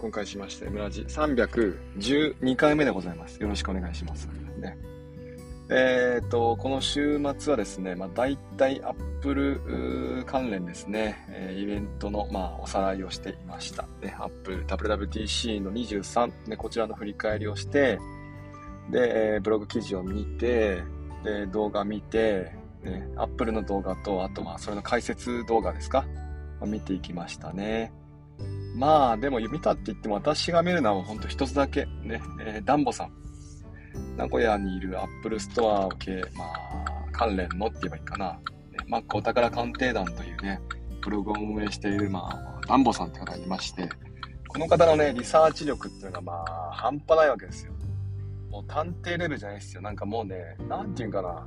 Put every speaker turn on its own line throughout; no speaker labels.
今回しまして、村ジ312回目でございます。よろしくお願いします。ね。えっ、ー、と、この週末はですね、まあ、大体アップル関連ですね、え、イベントの、まあ、おさらいをしていました。ね、アップル WWTC の23、ね、こちらの振り返りをして、で、えー、ブログ記事を見て、で、動画見て、ね、アップルの動画と、あと、まあ、それの解説動画ですか、まあ、見ていきましたね。まあ、でも見たって言っても私が見るのはほんと一つだけ。ね、えー、ダンボさん。名古屋にいるアップルストア系、まあ、関連のって言えばいいかな。マックお宝鑑定団というね、ブログを運営している、まあ、ダンボさんって方がいまして、この方のね、リサーチ力っていうのがまあ、半端ないわけですよ。もう探偵レベルじゃないですよ。なんかもうね、なんていうかな、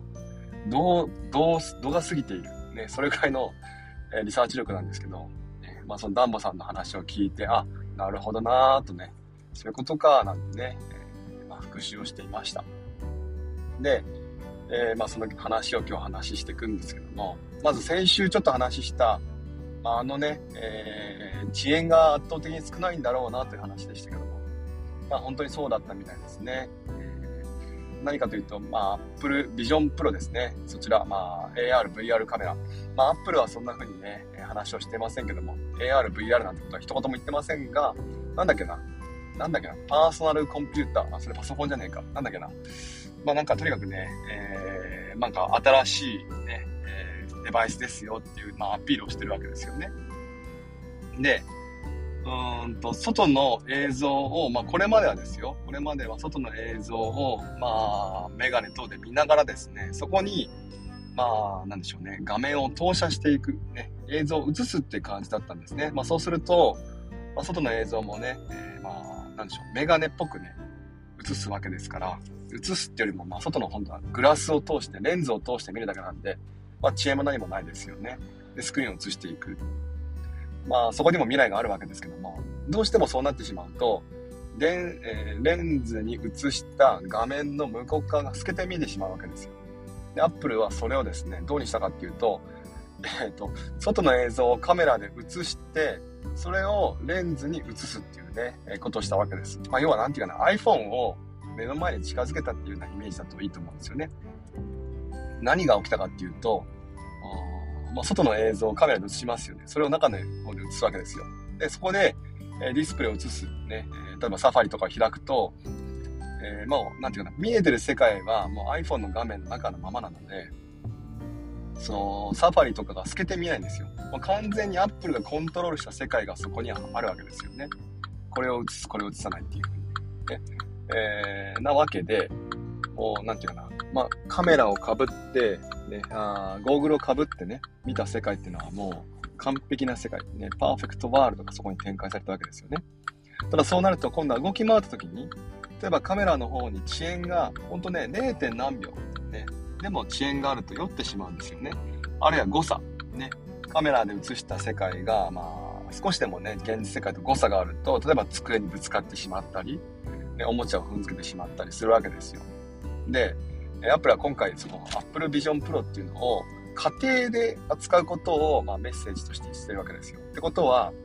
どう、どう、度が過ぎている。ね、それぐらいの、えー、リサーチ力なんですけど、まあ、そのダンボさんの話を聞いて、あ、なるほどなぁとね、そういうことか、なんてね、えー、まあ、復習をしていました。で、えー、まあ、その話を今日話していくんですけども、まず先週ちょっと話した、まあ、あのね、えー、遅延が圧倒的に少ないんだろうなという話でしたけども、まあ、本当にそうだったみたいですね。何かというと、まあ、Apple Vision Pro ですね。そちら、まあ、AR、VR カメラ。まあ、Apple はそんな風にね、話をしてませんけども、AR、VR なんてことは一言も言ってませんが、なんだっけな。なんだっけな。パーソナルコンピューター。あ、それパソコンじゃねえか。なんだっけな。まあ、なんかとにかくね、えー、なんか新しいね、えー、デバイスですよっていう、まあ、アピールをしてるわけですよね。で、うんと、外の映像を、まあ、これまではですよ。これまでは外の映像を、まあ、メガネ等で見ながらですね、そこに、まあ、なんでしょうね、画面を投射していく、ね、映像を映すって感じだったんですね。まあ、そうすると、まあ、外の映像もね、えー、まあ、なんでしょう、メガネっぽくね、映すわけですから、映すっていうよりも、まあ、外の本当はグラスを通して、レンズを通して見るだけなんで、まあ、遅延も何もないですよね。で、スクリーンを映していく。まあそこにも未来があるわけですけども、どうしてもそうなってしまうと、レン,、えー、レンズに映した画面の向こう側が透けて見えてしまうわけですよ。で、アップルはそれをですね、どうにしたかっていうと、えっ、ー、と、外の映像をカメラで映して、それをレンズに映すっていうね、えー、ことをしたわけです。まあ、要はなんていうかな、iPhone を目の前に近づけたっていうようなイメージだといいと思うんですよね。何が起きたかっていうと、まあ、外の映像をカメラで映しますよね。それを中の方で映すわけですよ。で、そこで、えー、ディスプレイを映す。ね。えー、例えばサファリとかを開くと、えー、もう、なんていうかな、見えてる世界はもう iPhone の画面の中のままなので、その、サファリとかが透けて見えないんですよ。もう完全に Apple がコントロールした世界がそこにはあるわけですよね。これを映す、これを映さないっていうふうに。ね。えー、なわけで、もう、なんていうかな、まあ、カメラをかぶって、ね、あゴーグルをかぶってね、見た世界っていうのはもう完璧な世界、ね、パーフェクトワールドがそこに展開されたわけですよね。ただそうなると今度は動き回った時に、例えばカメラの方に遅延が、ほんとね、0. 何秒、ね、でも遅延があると酔ってしまうんですよね。あるいは誤差、ね、カメラで映した世界が、まあ、少しでもね、現実世界と誤差があると、例えば机にぶつかってしまったり、ね、おもちゃを踏んづけてしまったりするわけですよ。で、アップルは今回その Apple Vision Pro っていうのを家庭で扱うことを、まあ、メッセージとしてしてるわけですよ。ってことは、ね、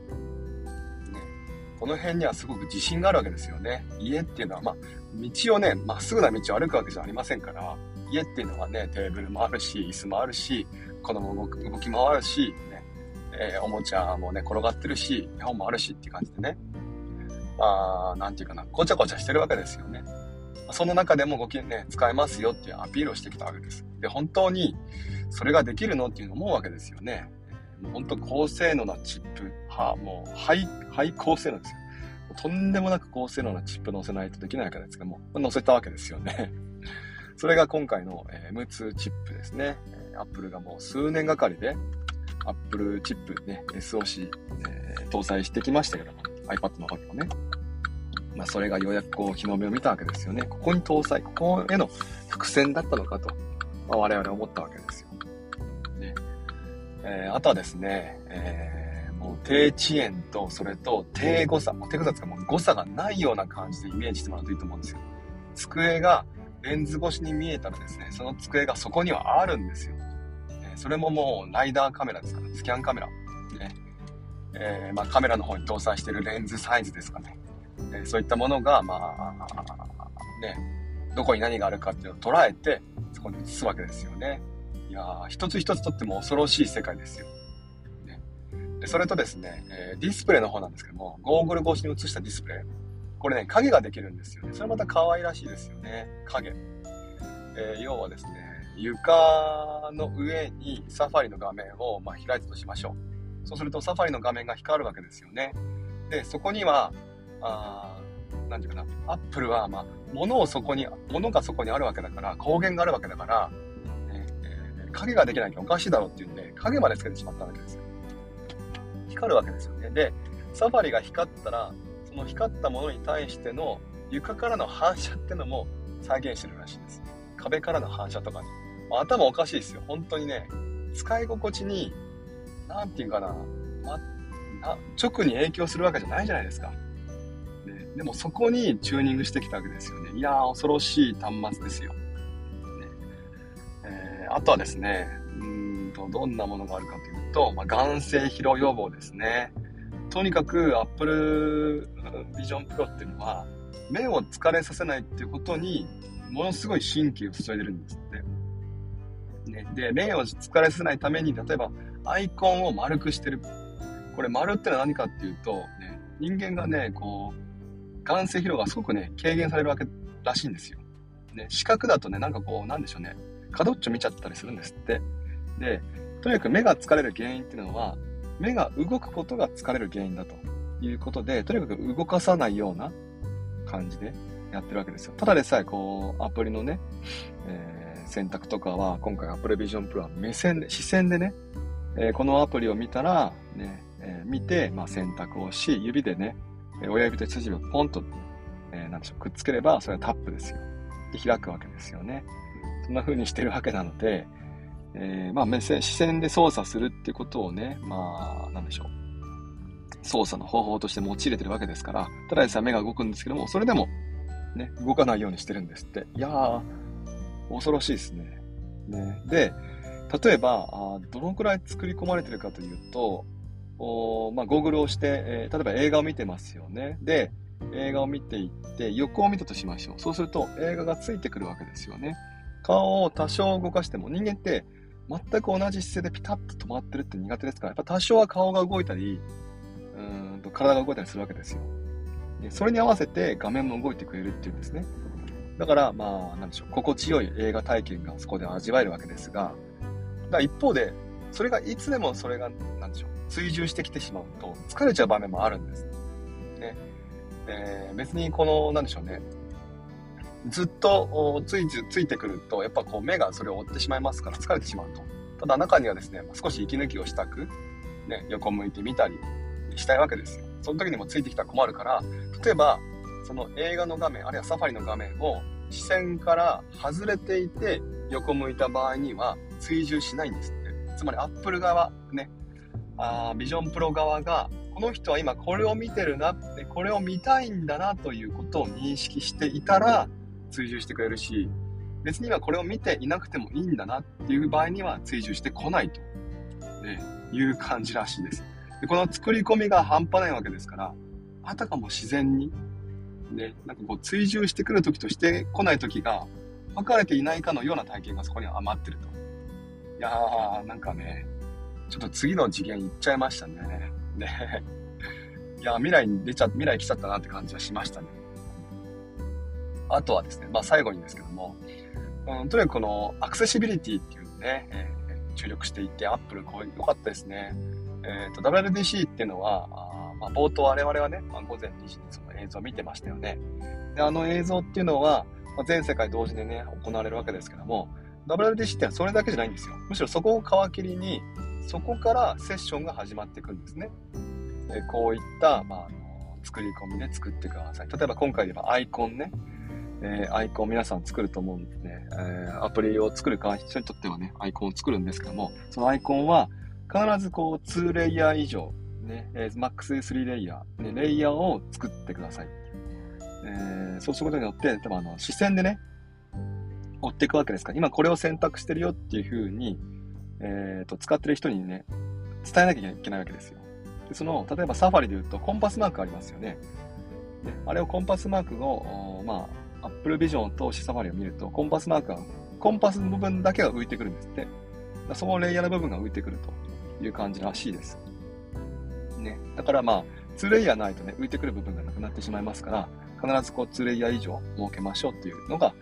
この辺にはすごく自信があるわけですよね。家っていうのは、まあ、道をね、まっすぐな道を歩くわけじゃありませんから、家っていうのはね、テーブルもあるし、椅子もあるし、子供も動き回るし、ね、えー、おもちゃもね、転がってるし、絵本もあるしっていう感じでね、まあ、なんていうかな、ごちゃごちゃしてるわけですよね。その中でもごきね、使えますよっていうアピールをしてきたわけです。で、本当にそれができるのっていうのを思うわけですよね。もう本当高性能なチップ、は、もう、ハイ、ハイ高性能ですよ。とんでもなく高性能なチップ載せないとできないわけですけども、載せたわけですよね。それが今回の M2 チップですね。アップルがもう数年がかりで、アップルチップね、 SoC、えー、搭載してきましたけども、iPad の方にもね。まあ、それがようやくこう、日の目を見たわけですよね。ここに搭載、ここへの伏線だったのかと、まあ、我々は思ったわけですよ。ね。えー、あとはですね、えー、もう低遅延と、それと低誤差、低誤差つかもう誤差がないような感じでイメージしてもらうといいと思うんですよ。机がレンズ越しに見えたらですね、その机がそこにはあるんですよ。えー、それももうライダーカメラですから、スキャンカメラ。ね。えー、まあ、カメラの方に搭載してるレンズサイズですかね。え、そういったものが、まあ、ね、どこに何があるかっていうのを捉えて、そこに映すわけですよね。いや、一つ一つとっても恐ろしい世界ですよ。ね、でそれとですね、え、ディスプレイの方なんですけども、ゴーグル越しに映したディスプレイ。これね、影ができるんですよね。それまた可愛らしいですよね。影。えー、要はですね、床の上にサファリの画面をま開いたとしましょう。そうするとサファリの画面が光るわけですよね。で、そこには、あなんていうかな、アップルは、まあ、物をそこに、物がそこにあるわけだから、光源があるわけだから、ねえー、影ができなきゃおかしいだろうっていうんで、影までつけてしまったわけですよ。光るわけですよね。で、サファリが光ったら、その光ったものに対しての床からの反射ってのも再現してるらしいです。壁からの反射とかね。頭おかしいですよ。本当にね、使い心地に、なんていうかな、ま、な直に影響するわけじゃないじゃないですか。でもそこにチューニングしてきたわけですよね。いやー、恐ろしい端末ですよ。ねえー、あとはですね、うんと、どんなものがあるかというと、まあ、眼性疲労予防ですね。とにかく Apple Vision Pro っていうのは、目を疲れさせないっていうことに、ものすごい神経を注いでるんですって。ね、で、目を疲れさせないために、例えば、アイコンを丸くしてる。これ、丸ってのは何かっていうと、ね、人間がね、こう、眼性疲労がすごくね、軽減されるわけらしいんですよ。ね、視覚だとね、なんかこう、なんでしょうね、角っちょ見ちゃったりするんですって。で、とにかく目が疲れる原因っていうのは、目が動くことが疲れる原因だということで、とにかく動かさないような感じでやってるわけですよ。ただでさえ、こう、アプリのね、えー、選択とかは、今回 Apple Vision Pro は目線で、視線でね、えー、このアプリを見たら、ね、えー、見て、まあ、選択をし、指でね、親指と人差し指をポンと、えー、なんでしょう、くっつければ、それはタップですよ。で、開くわけですよね。そんな風にしてるわけなので、えー、まあ、目線、視線で操作するっていうことをね、まあ、なんでしょう。操作の方法として用いれてるわけですから、ただでさえ目が動くんですけども、それでも、ね、動かないようにしてるんですって。いやー、恐ろしいですね。ねで、例えばあ、どのくらい作り込まれてるかというと、おまあ、ゴーグルをして、えー、例えば映画を見てますよね。で、映画を見ていって、横を見たとしましょう。そうすると、映画がついてくるわけですよね。顔を多少動かしても、人間って全く同じ姿勢でピタッと止まってるって苦手ですから、やっぱ多少は顔が動いたり、うんと体が動いたりするわけですよ。でそれに合わせて画面も動いてくれるっていうんですね。だから、まあ、なんでしょう、心地よい映画体験がそこで味わえるわけですが、だ一方で、それがいつでもそれが、なんでしょう、追従してきてしまうと、疲れちゃう場面もあるんです。ね。えー、別にこの、なんでしょうね、ずっとついついてくると、やっぱこう目がそれを追ってしまいますから疲れてしまうと。ただ中にはですね、少し息抜きをしたく、ね、横向いてみたりしたいわけですよ。その時にもついてきたら困るから、例えば、その映画の画面、あるいはサファリの画面を視線から外れていて横向いた場合には追従しないんですって。つまり Apple 側、ね、あビジョンプロ側が、この人は今これを見てるなって、これを見たいんだなということを認識していたら追従してくれるし、別に今これを見ていなくてもいいんだなっていう場合には追従してこないと、ね、いう感じらしいです。でこの作り込みが半端ないわけですから、あたかも自然に、ね、なんかこう追従してくる時として来ない時が分かれていないかのような体験がそこには余ってると。いやー、なんかね、ちょっと次の次元行っちゃいましたね。ね。いや、未来に出ちゃ、未来来ちゃったなって感じはしましたね。あとはですね、まあ最後にですけども、うん、とにかくこのアクセシビリティっていうのをね、えー、注力していて、Apple こう良かったですね。えっ、ー、と、WWDC っていうのは、あまあ、冒頭我々はね、まあ、午前2時にその映像を見てましたよね。で、あの映像っていうのは、まあ、全世界同時でね、行われるわけですけども、WWDC ってのはそれだけじゃないんですよ。むしろそこを皮切りに、そこからセッションが始まっていくんですね。でこういった、まあ、あの作り込みで作ってください。例えば今回ではアイコンね、えー、アイコン皆さん作ると思うんですね。えー、アプリを作る側人にとってはね、アイコンを作るんですけども、そのアイコンは必ずこう2レイヤー以上、ね、えー、マックス3レイヤー、ね、レイヤーを作ってください。えー、そうすることによって、例えばあの視線でね、追っていくわけですから、今これを選択してるよっていうふうに、え、ー、と、使ってる人にね、伝えなきゃいけないわけですよ。でその、例えばサファリで言うとコンパスマークありますよね。であれをコンパスマークを、まあ、Apple Vision を通してサファリを見ると、コンパスマークが、コンパスの部分だけが浮いてくるんですって。そのレイヤーの部分が浮いてくるという感じらしいです。ね。だからまあ、2レイヤーないとね、浮いてくる部分がなくなってしまいますから、必ずこう2レイヤー以上設けましょうっていうのが、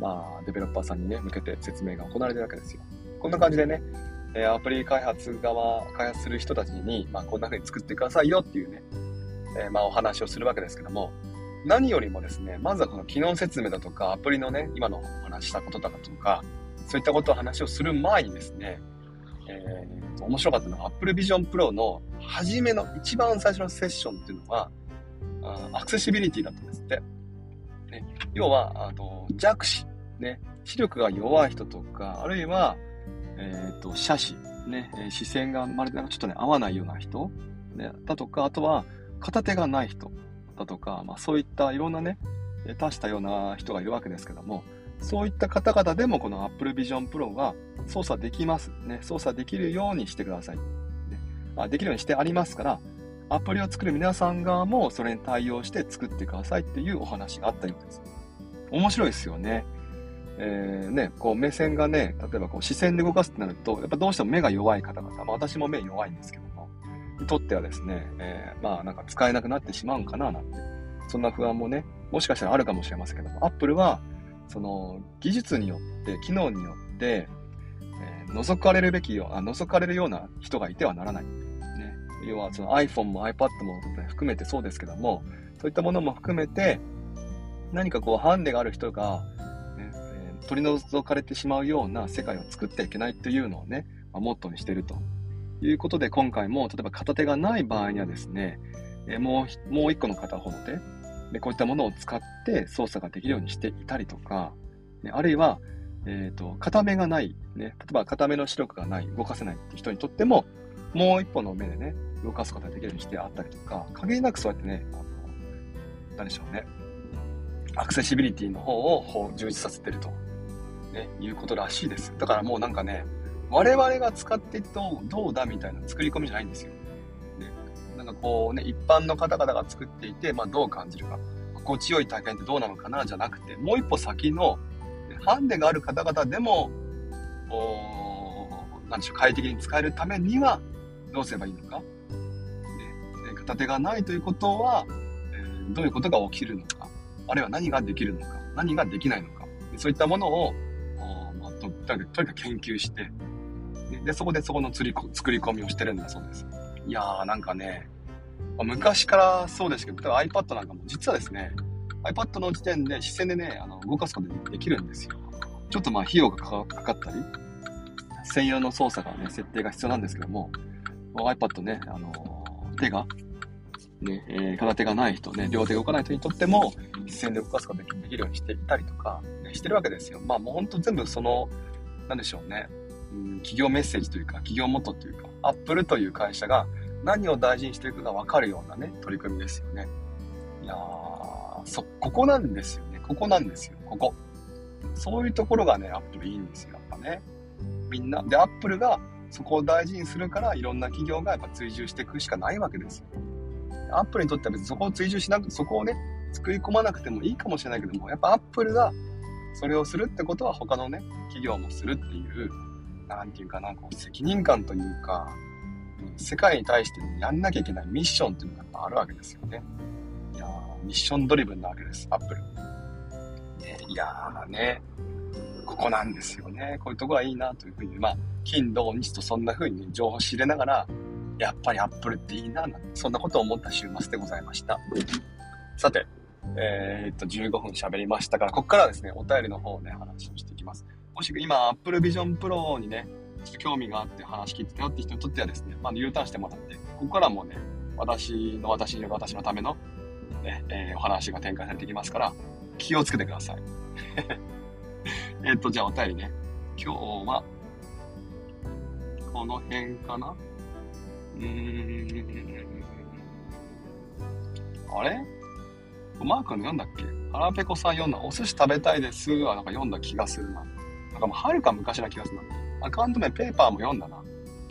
まあ、デベロッパーさんにね、向けて説明が行われてるわけですよ。こんな感じでね、えアプリ開発側、開発する人たちに、まあ、こんな風に作ってくださいよっていうね、えー、まあ、お話をするわけですけども、何よりもですね、まずはこの機能説明だとか、アプリのね、今のお話したことだとか、そういったことを話をする前にですね、えー、と面白かったのは Apple Vision Pro の初めの一番最初のセッションっていうのは、アクセシビリティだったんですって。ね、要は、あの弱視、ね、視力が弱い人とか、あるいは、えっ、ー、と、斜視、ね、視線がまるでちょっとね、合わないような人、ね、だとか、あとは、片手がない人だとか、まあそういったいろんなね、多したような人がいるわけですけども、そういった方々でもこの Apple Vision Pro が操作できます。ね、操作できるようにしてください。ね、あできるようにしてありますから、アプリを作る皆さん側もそれに対応して作ってくださいっていうお話があったようです。面白いですよね。えー、ね、こう目線がね、例えばこう視線で動かすってなると、やっぱどうしても目が弱い方々、まあ私も目弱いんですけども、にとってはですね、えー、まあなんか使えなくなってしまうんかななんて、そんな不安もね、もしかしたらあるかもしれませんけども、Apple は、その技術によって、機能によって、えー、覗かれるべきよあ、覗かれるような人がいてはならない。ね、要はその iPhone も iPad も含めてそうですけども、そういったものも含めて、何かこうハンデがある人が取り除かれてしまうような世界を作ってはいけないというのをね、まあ、モットーにしてると。いうことで、今回も例えば片手がない場合にはですね、えもう、もう一個の片方の手で、こういったものを使って操作ができるようにしていたりとか、ね、あるいは、え、ー、と、片目がない、ね、例えば片目の視力がない、動かせないって人にとっても、もう一本の目でね、動かすことができるようにしてあったりとか、限りなくそうやってね、あの、何でしょうね、アクセシビリティの方を充実させてると。ね、いうことらしいです。だからもうなんかね、我々が使ってどうどうだみたいな作り込みじゃないんですよ。ね、なんかこうね、一般の方々が作っていて、まあどう感じるか。心地よい体験ってどうなのかなじゃなくて、もう一歩先の、ハンデがある方々でも、おなんでしょう、快適に使えるためには、どうすればいいのか。ね、片手がないということは、え、どういうことが起きるのか。あるいは何ができるのか。何ができないのか。そういったものを、とにかく研究して、で、そこでそこの釣り作り込みをしてるんだそうです。いやーなんかね、まあ、昔からそうですけど、例えば iPad なんかも実はですね、iPad の時点で視線でね、あの動かすことできるんですよ。ちょっとまあ費用がかかったり、専用の操作がね、設定が必要なんですけども、iPad ね、あの手が、ね、えー、片手がない人ね、両手が動かない人にとっても、視線で動かすことができるようにしていたりとか、してるわけですよ。まあもうほんと全部その、なんでしょうね、うん、企業メッセージというか、企業元というか、アップルという会社が何を大事にしていくかがわかるようなね、取り組みですよね。いやー、そ、ここなんですよね。ここなんですよ。ここ。そういうところがね、アップルいいんですよ。やっぱね。みんな。で、アップルがそこを大事にするから、いろんな企業がやっぱ追従していくしかないわけですよ。アップルにとっては別にそこを追従しなく、そこをね、作り込まなくてもいいかもしれないけども、やっぱアップルがそれをするってことは他のね、企業もするっていう、なんていうかな、こう責任感というか、世界に対してやんなきゃいけないミッションっていうのがやっぱあるわけですよね。いやミッションドリブンなわけです、アップル。ね、いやーね、ここなんですよね。こういうとこはいいなというふうに、まあ、金、土、日とそんな風に、ね、情報を知れながら、やっぱりアップルっていいな、なん、そんなことを思った週末でございました。さて、えー、っと、15分喋りましたから、ここからはですね、お便りの方をね、話をしていきます。もし今、Apple Vision Pro にね、ちょっと興味があって話聞いてたよって人にとってはですね、まあ、U ターンしてもらって、ここからもね、私の私の私のための、ね、えー、お話が展開されていきますから、気をつけてください。えっと、じゃあお便りね。今日は、この辺かな？うーん。あれ？マー君読んだっけ？腹ペコさん読んだ？お寿司食べたいですはなんか読んだ気がするな。なんかもうはるか昔な気がするな。アカウント名ペーパーも読んだな。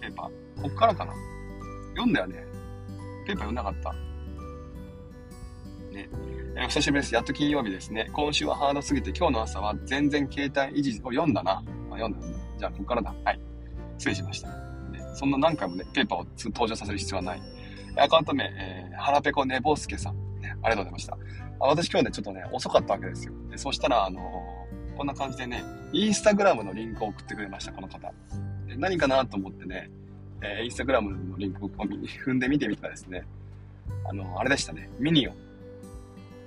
ペーパー。こっからかな。読んだよね。ペーパー読んなかった。ね。え、お久しぶりです。やっと金曜日ですね。今週はハードすぎて今日の朝は全然携帯維持を読んだな。あ、読んだ。じゃあ、ここからだ。はい。失礼しました。ね、そんな何回もね、ペーパーを登場させる必要はない。アカウント名、えー、はらぺこねぼうすけさん、ありがとうございました。あ私今日ね、ちょっとね、遅かったわけですよ。でそしたら、あのー、こんな感じでね、インスタグラムのリンクを送ってくれました、この方。で何かなと思ってね、えー、インスタグラムのリンクを 踏んで見てみたらですね、あの、あれでしたね、ミニオン。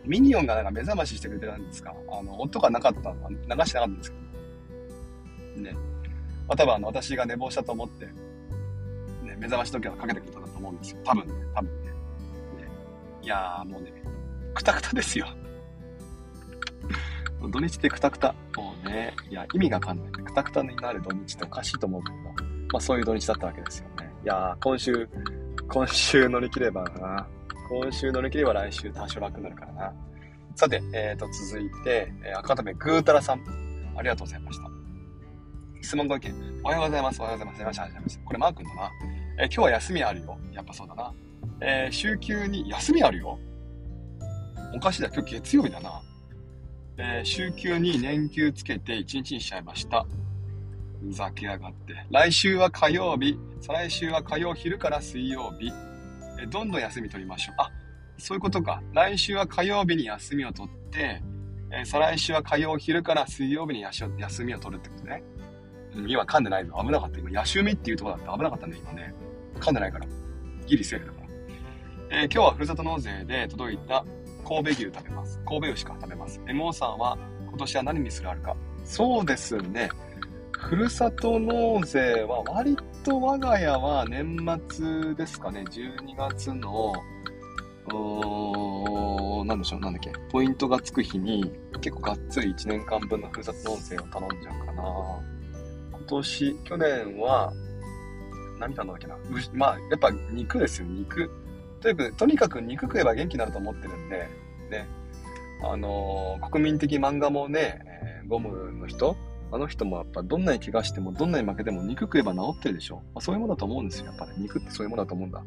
ミニオンがなんか目覚まししてくれてたんですか？あの、音がなかった、流してなかったんですけど。ね。まあ、多分あの、私が寝坊したと思って、ね、目覚まし時計をかけてくれたんだと思うんですよ。多分ね、多分ね。ねいやーもうね、くたくたですよ。土日ってくたくた。もうね、いや、意味がわかんない。くたくたになる土日っておかしいと思うけど、まあそういう土日だったわけですよね。いやー、今週、今週乗り切ればな。今週乗り切れば来週多少楽になるからな。さて、えーと、続いて、えー、赤ためぐーたらさん。ありがとうございました。質問ご意見。おはようございます。おはようございます。ありがとうございます。これマー君だな。えー、今日は休みあるよ。やっぱそうだな。えー、週休に、休みあるよおかしいだ。今日月曜日だな。えー、週休に年休つけて1日にしちゃいました。ふざけやがって。来週は火曜日、再来週は火曜昼から水曜日。えどんどん休み取りましょう。あ、そういうことか。来週は火曜日に休みを取って、え再来週は火曜昼から水曜日に休みを取るってことね。今噛んでないぞ。危なかった。今、休みっていうとこだった。危なかったね、今ね。噛んでないから。ギリセーフだから。えー、今日はふるさと納税で届いた神戸牛食べます。神戸牛か食べます。MO さんは今年は何にするあるかそうですね。ふるさと納税は割と我が家は年末ですかね。12月の、ー、なんでしょう、なんだっけ。ポイントがつく日に結構がっつり1年間分のふるさと納税を頼んじゃうかな。今年、去年は、何頼んだっけな。まあ、やっぱ肉ですよ、肉。とにかく、とにかく肉食えば元気になると思ってるんで、ね。あのー、国民的漫画もね、えー、ゴムの人あの人もやっぱどんなに怪我しても、どんなに負けても肉食えば治ってるでしょ。まあ、そういうものだと思うんですよ。やっぱね、肉ってそういうものだと思うんだ。ま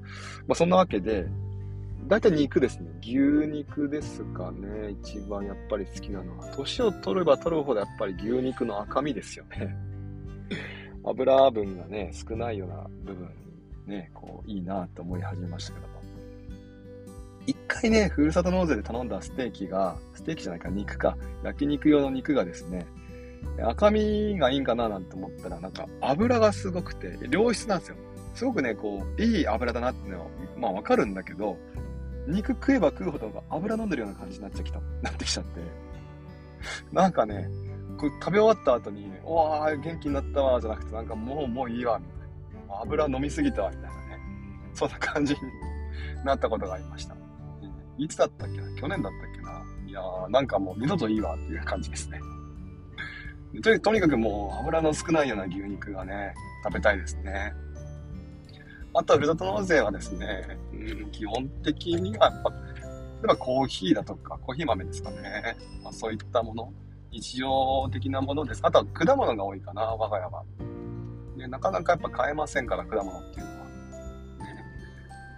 あ、そんなわけで、大体肉ですね。牛肉ですかね。一番やっぱり好きなのは。年を取れば取るほどやっぱり牛肉の赤身ですよね。油分がね、少ないような部分にね、こう、いいなって思い始めましたけど。一回ね、ふるさと納税で頼んだステーキが、ステーキじゃないか、肉か、焼肉用の肉がですね、赤身がいいんかななんて思ったら、なんか油がすごくて、良質なんですよ。すごくね、こう、いい油だなっていうのは、まあわかるんだけど、肉食えば食うほど油飲んでるような感じになっちゃきた、なってきちゃって。なんかね、こう食べ終わった後に、おわー元気になったわ、じゃなくて、なんかもう、もういいわ、みたいな。油飲みすぎたわ、みたいなね。そんな感じになったことがありました。いつだったっけな？去年だったっけな？いやー、なんかもう二度といいわっていう感じですね。ととにかくもう油の少ないような牛肉がね、食べたいですね。あとはふるさと納税はですね、うん、基本的にはやっぱ、例えばコーヒーだとか、コーヒー豆ですかね。まあ、そういったもの、日常的なものです。あとは果物が多いかな、我が家は。ね、なかなかやっぱ買えませんから、果物っていうのは。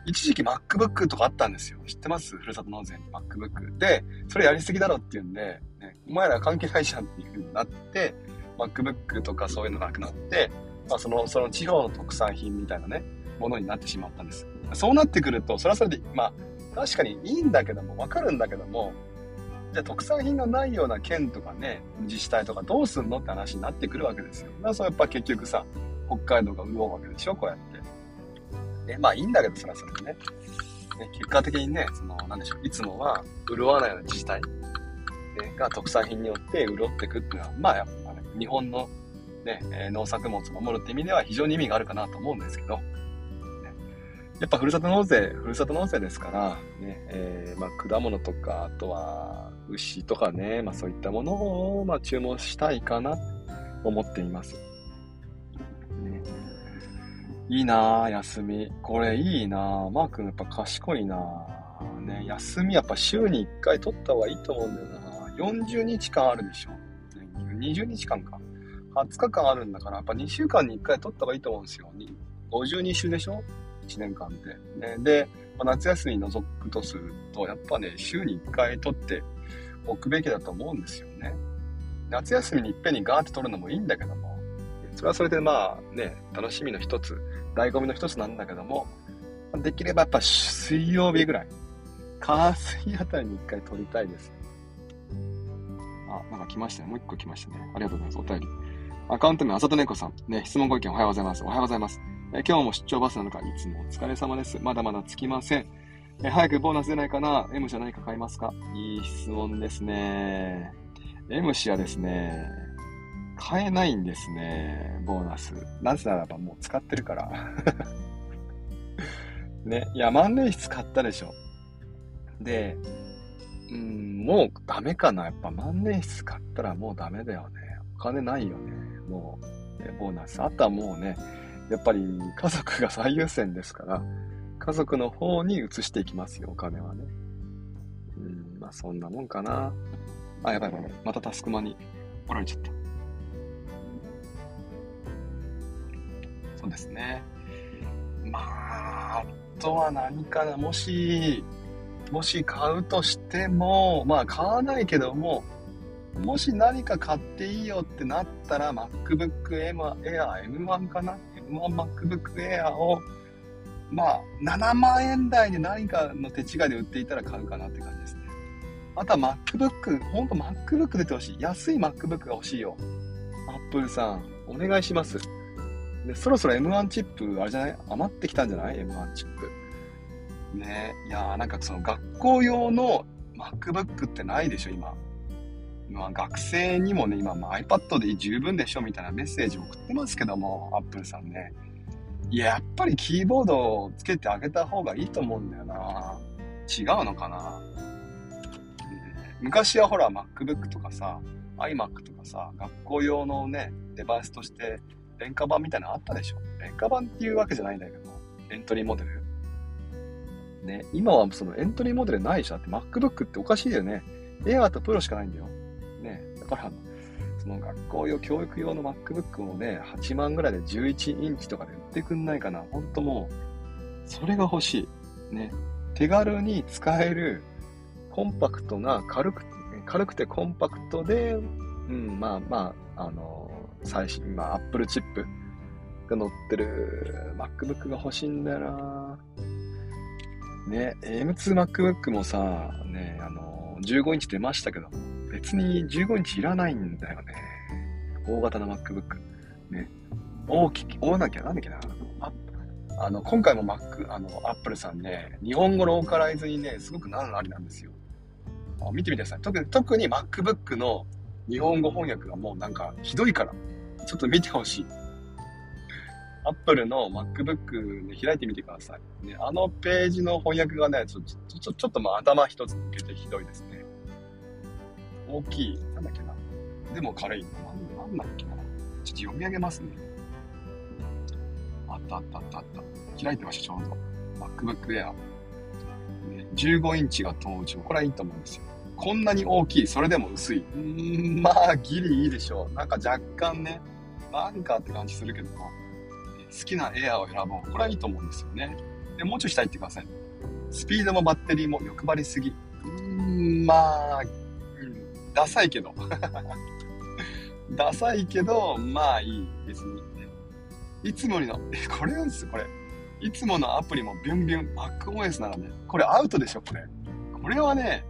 一時期 MacBook とかあったんですよ。知ってます？ふるさと納税に MacBook。で、それやりすぎだろっていうんで、ね、お前ら関係ないじゃんっていう風になって、MacBook とかそういうのなくなって、まあ、その、その地方の特産品みたいなね、ものになってしまったんです。そうなってくると、それはそれで、まあ、確かにいいんだけども、わかるんだけども、じゃあ特産品がないような県とかね、自治体とかどうすんのって話になってくるわけですよ。だからそうやっぱ結局さ、北海道が潤うわけでしょ、こうやって。ね、まあいいんだけど、それはそれでね。ね結果的にね、その、なんでしょう、いつもは潤わないような自治体、ね、が特産品によって潤っていくっていうのは、まあやっぱね、日本のね、農作物を守るって意味では非常に意味があるかなと思うんですけど、ね、やっぱふるさと納税、ふるさと納税ですから、ね、えー、まあ果物とか、あとは牛とかね、まあそういったものを、まあ注文したいかなと思っています。いいなぁ、休み。これいいなぁ。マー君やっぱ賢いなぁ。ね、休みやっぱ週に1回取った方がいいと思うんだよな40日間あるでしょ。20日間か。20日間あるんだから、やっぱ2週間に1回取った方がいいと思うんですよ。52週でしょ？1年間で。ね、で、まあ、夏休み除くとすると、やっぱね、週に1回取っておくべきだと思うんですよね。夏休みにいっぺんにガーって取るのもいいんだけども、それはそれでまあね、楽しみの一つ、醍醐味の一つなんだけども、できればやっぱ水曜日ぐらい、火水あたりに一回取りたいです。あ、なんか来ましたね。もう一個来ましたね。ありがとうございます。お便り。アカウント名、あさとねこさん。ね、質問ご意見おはようございます。おはようございます。え今日も出張バスなのか、いつもお疲れ様です。まだまだ着きません。え早くボーナス出ないかな ?M じゃ何か買いますか？いい質問ですね。M 氏はですね、買えないんですね、ボーナス。なぜならばもう使ってるから。ね、いや、万年筆買ったでしょ。で、うん、もうダメかな。やっぱ万年筆買ったらもうダメだよね。お金ないよね。もう、ボーナス。あとはもうね、やっぱり家族が最優先ですから、家族の方に移していきますよ、お金はね。うん、まあそんなもんかな。あ、やばいやばい。またタスクマにおられちゃった。ですね。まあ、あとは何かな。もし、もし買うとしても、まあ買わないけども、もし何か買っていいよってなったら MacBook Air M1 かな ?M1 MacBook Air をまあ7万円台で何かの手違いで売っていたら買うかなって感じですね。あとは MacBook、ほんと MacBook 出てほしい。安い MacBook が欲しいよ。Apple さん、お願いします。で、そろそろ M1 チップ、あれじゃない？余ってきたんじゃない ?M1 チップ。ねいやーなんかその学校用の MacBook ってないでしょ、今。まあ、学生にもね、今、まあ、iPad で十分でしょみたいなメッセージ送ってますけども、Apple さんね。いや、やっぱりキーボードをつけてあげた方がいいと思うんだよな。違うのかな？昔はほら、MacBook とかさ、iMac とかさ、学校用のね、デバイスとして廉価版みたいなのあったでしょ？廉価版っていうわけじゃないんだけど、エントリーモデル？ね、今はそのエントリーモデルないでしょ。だって MacBook っておかしいよね。Air と Pro しかないんだよ。ね、だから、その学校用、教育用の MacBook をね、8万ぐらいで11インチとかで売ってくんないかな。ほんともう、それが欲しい。ね。手軽に使える、コンパクトな、軽くて、軽くてコンパクトで、うん、まあまあ、あの、最新、まあ、Apple チップが乗ってる MacBook が欲しいんだよなね、M2MacBook もさ、ね、あの、15インチ出ましたけど、別に15インチいらないんだよね。大型の MacBook。ね。大き、大なきゃなんだっけな。ああの、今回も Mac、あの、Apple さんね、日本語ローカライズにね、すごく難ありなんですよ。見てみてください。特に、特に MacBook の日本語翻訳がもうなんかひどいから、ちょっと見てほしい。Apple の MacBook で開いてみてください。ね、あのページの翻訳がね、ちょちょちょちょっとまあ頭一つ抜けてひどいですね。大きい、なんだっけな。でも軽い。なんなんだっけな。ちょっと読み上げますね。あったあったあったあった。開いてました、ちょうど。MacBook Air。ね、15インチが登場。これはいいと思うんですよ。こんなに大きい、それでも薄い。ん、まあ、ギリいいでしょう。なんか若干ね、なんかって感じするけども。好きなエアを選ぼう。これはいいと思うんですよね。で、もうちょい下行ってください。スピードもバッテリーも欲張りすぎ。ん、まあ、うん、ダサいけど。ダサいけど、まあいいですね。いつもの、え、これなんですよ、これ。いつものアプリもビュンビュン、MacOS ならね、これアウトでしょ、これ。これはね、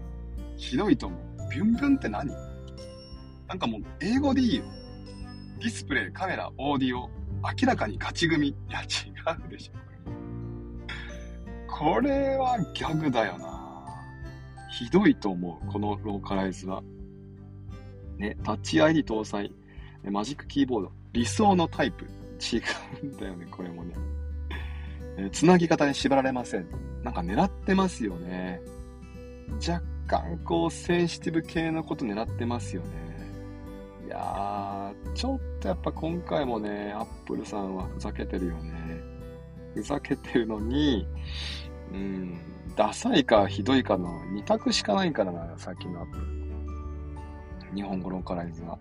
ひどいと思う。ビュンビュンって何？なんかもう、英語でいいよ。ディスプレイ、カメラ、オーディオ、明らかに勝ち組。いや、違うでしょ。これはギャグだよな。ひどいと思う、このローカライズは。ね、タッチ ID 搭載、マジックキーボード、理想のタイプ。違うんだよね、これもね。えつなぎ方に縛られません。なんか狙ってますよね。若干こセンシティブ系のこと狙ってますよね。いやー、ちょっとやっぱ今回もね、アップルさんはふざけてるよね。ふざけてるのに、うん、ダサいかひどいかの2択しかないからな、さっきのアップル。日本語ローカライズは。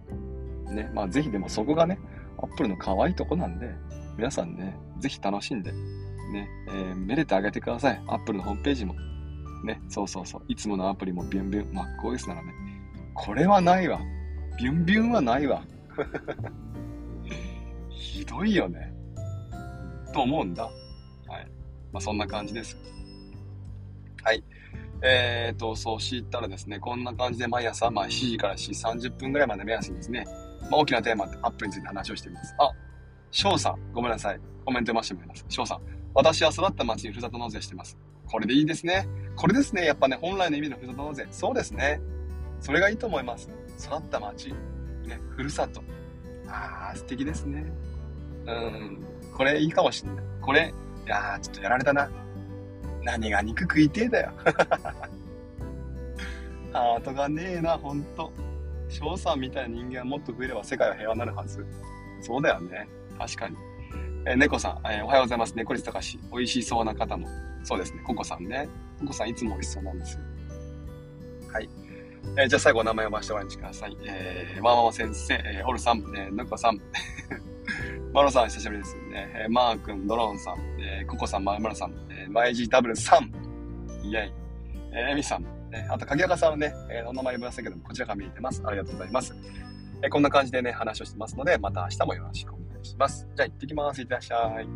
ね、まあぜひでもそこがね、アップルの可愛いとこなんで、皆さんね、ぜひ楽しんでね、えー、めでてあげてください。アップルのホームページも。ね、そうそうそう。いつものアプリもビュンビュン。まあ、こうですならね。これはないわ。ビュンビュンはないわ。ひどいよね。と思うんだ。はい。まあ、そんな感じです。はい。えーと、そうしたらですね、こんな感じで毎朝、まあ、7時から4時30分ぐらいまで目安にですね、まあ、大きなテーマ、アップについて話をしています。あ、翔さん、ごめんなさい。コメント読ませてもらいます。翔さん、私は育った町にふるさと納税してます。これでいいですね。これですね。やっぱね、本来の意味のふるさと納税。そうですね。それがいいと思います。育った町。ね、ふるさと。ああ、素敵ですね。うん。これいいかもしんない。これ、いやー、ちょっとやられたな。何が肉食いてえだよ。ハートがねえな、ほんと。翔さんみたいな人間はもっと増えれば世界は平和になるはず。そうだよね。確かに。えー、猫さん、えー、おはようございます。猫率高し。美味しそうな方も。そうですね。ココさんね。ココさんいつも美味しそうなんですよ。はい。えー、じゃあ最後お名前を回して終わりにしてください。えー、ワーママ先生、えー、オルさん、えー、ぬこさん、マロさん久しぶりですね。えー、マー君、ドローンさん、えー、ココさん、マーマルさん、えー、YGW さん、イェイ、えー、エミさん、えー、あと、鍵垢さんはね、えー、お名前呼びませんけども、こちらが見えてます。ありがとうございます。えー、こんな感じでね、話をしてますので、また明日もよろしくします。じゃあ行ってきます。いってらっしゃい。